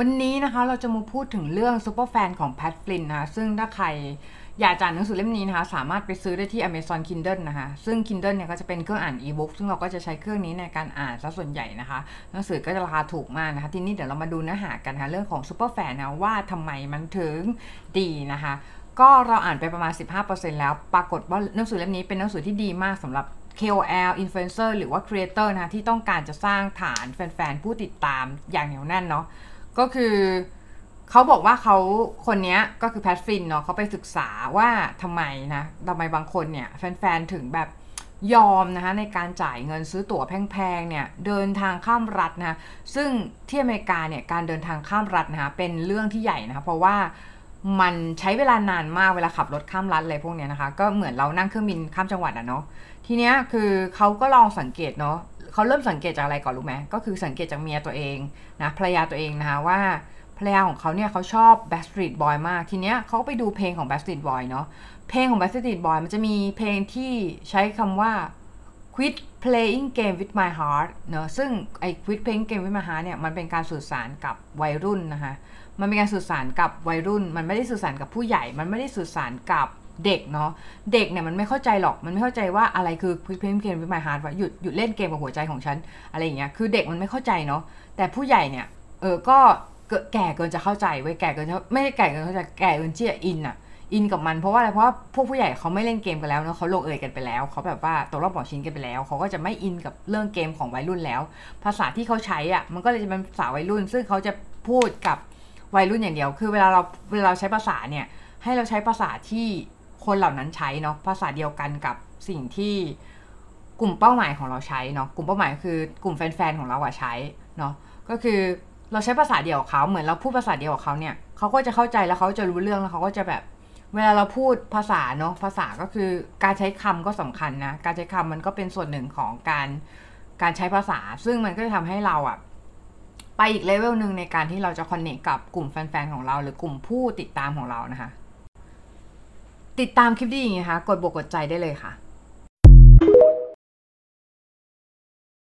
วันนี้นะคะเราจะมาพูดถึงเรื่องซูเปอร์แฟนของแพทฟลินนะคะซึ่งถ้าใครอยากจะอ่านหนังสือเล่มนี้นะคะ สามารถไปซื้อได้ที่ Amazon Kindle นะคะ ซึ่ง Kindle เนี่ยก็จะเป็นเครื่องอ่านอีบุ๊กซึ่งเราก็จะใช้เครื่องนี้ในการอ่านซะส่วนใหญ่นะคะ หนังสือก็จะราคาถูกมากนะคะ ทีนี้เดี๋ยวเรามาดูเนื้อหากันนะคะเรื่องของซูเปอร์แฟนนะว่าทำไมมันถึงดีนะคะ ก็เราอ่านไปประมาณ 15%แล้ว ปรากฏว่าหนังสือเล่มนี้เป็นหนังสือที่ดีมากสำหรับ KOL Influencer หรือว่า Creator นะคะที่ต้องการจะสร้างฐานแฟนๆผู้ติดตามอย่างเหนียวแน่นเนาะ ก็คือเขาบอกว่าเขาคนนี้ก็คือแพทฟินเนาะเขาไปศึกษาว่าทำไมนะทำไมบางคนเนี่ยแฟนๆถึงแบบยอมนะคะในการจ่ายเงินซื้อตั๋วแพงๆเนี่ยเดินทางข้ามรัฐนะซึ่งที่อเมริกาเนี่ยการเดินทางข้ามรัฐนะคะเป็นเรื่องที่ใหญ่นะคะเพราะว่ามันใช้เวลานานมากเวลาขับรถข้ามรัฐอะไรพวกเนี้ยนะคะ ก็เหมือนเรานั่งเครื่องบินข้ามจังหวัดอะเนาะทีเนี้ยคือเขาก็ลองสังเกตเนาะ เขาเริ่มสังเกตจากอะไรก่อนรู้ไหมก็คือสังเกตจากเมียตัวเองนะภรรยาตัวเองนะคะว่าภรรยาของเขาเนี่ยเขาชอบ Backstreet Boy มากทีเนี้ยเขาไปดูเพลงของ Backstreet Boy เนาะเพลงของ Backstreet Boy มันจะมีเพลงที่ใช้คำว่า quit playing game with my heart เนอะซึ่งไอ้ quit playing game with my heart เนี่ยมันเป็นการสื่อสารกับวัยรุ่นนะคะมันเป็นการสื่อสารกับวัยรุ่น มันไม่ได้สื่อสารกับผู้ใหญ่ มันไม่ได้สื่อสารกับ เด็กเนาะเด็กเนี่ยมันไม่เข้าใจหรอกมันไม่เข้าใจว่าอะไรคือ quit playing game with my heart ว่าหยุดหยุดเล่นเกมกับหัวใจของฉันอะไรอย่างเงี้ยคือเด็กมันไม่เข้าใจเนาะแต่ผู้ใหญ่เนี่ยเออก็แก่เกินจะเข้าใจไว้แก่เกินไม่ได้แก่เกินเข้าใจแก่เกินที่จะอินอะอินกับมันเพราะว่าอะไรเพราะว่าพวกผู้ใหญ่เขาไม่เล่นเกมกันแล้วเนาะเขาลงเอยกันไปแล้วเขาแบบว่าตกรอบบอกชิ้นกันไปแล้วเขาก็จะไม่อินกับเรื่องเกมของวัยรุ่นแล้ว ภาษาที่เขาใช้อะมันก็เลยจะเป็นภาษาวัยรุ่น ซึ่งเขาจะพูดกับวัยรุ่นอย่างเดียว คือเวลาเราเวลาเราใช้ภาษาเนี่ยให้เราใช้ภาษาที่ คนเหล่านั้นใช้เนาะภาษาเดียวกันกับสิ่งที่กลุ่มเป้าหมายของเราใช้เนาะกลุ่มเป้าหมายคือกลุ่มแฟนๆของเราอะใช้เนาะก็คือเราใช้ภาษาเดียวกับเขาเหมือนเราพูดภาษาเดียวกับเขาเนี่ยเขาก็จะเข้าใจแล้วเขาจะรู้เรื่องแล้วเขาก็จะแบบ เวลาเราพูดภาษาเนาะภาษาก็คือการใช้คำก็สำคัญนะการใช้คำมันก็เป็นส่วนหนึ่งของการการใช้ภาษา ซึ่งมันก็จะทำให้เราอะไปอีกเลเวลหนึ่งในการที่เราจะคอนเนคกับกลุ่มแฟนๆของเรา หรือกลุ่มผู้ติดตามของเรานะคะ ติดตามคลิปดีอย่างนี้คะ กดบวกกดใจได้เลยค่ะ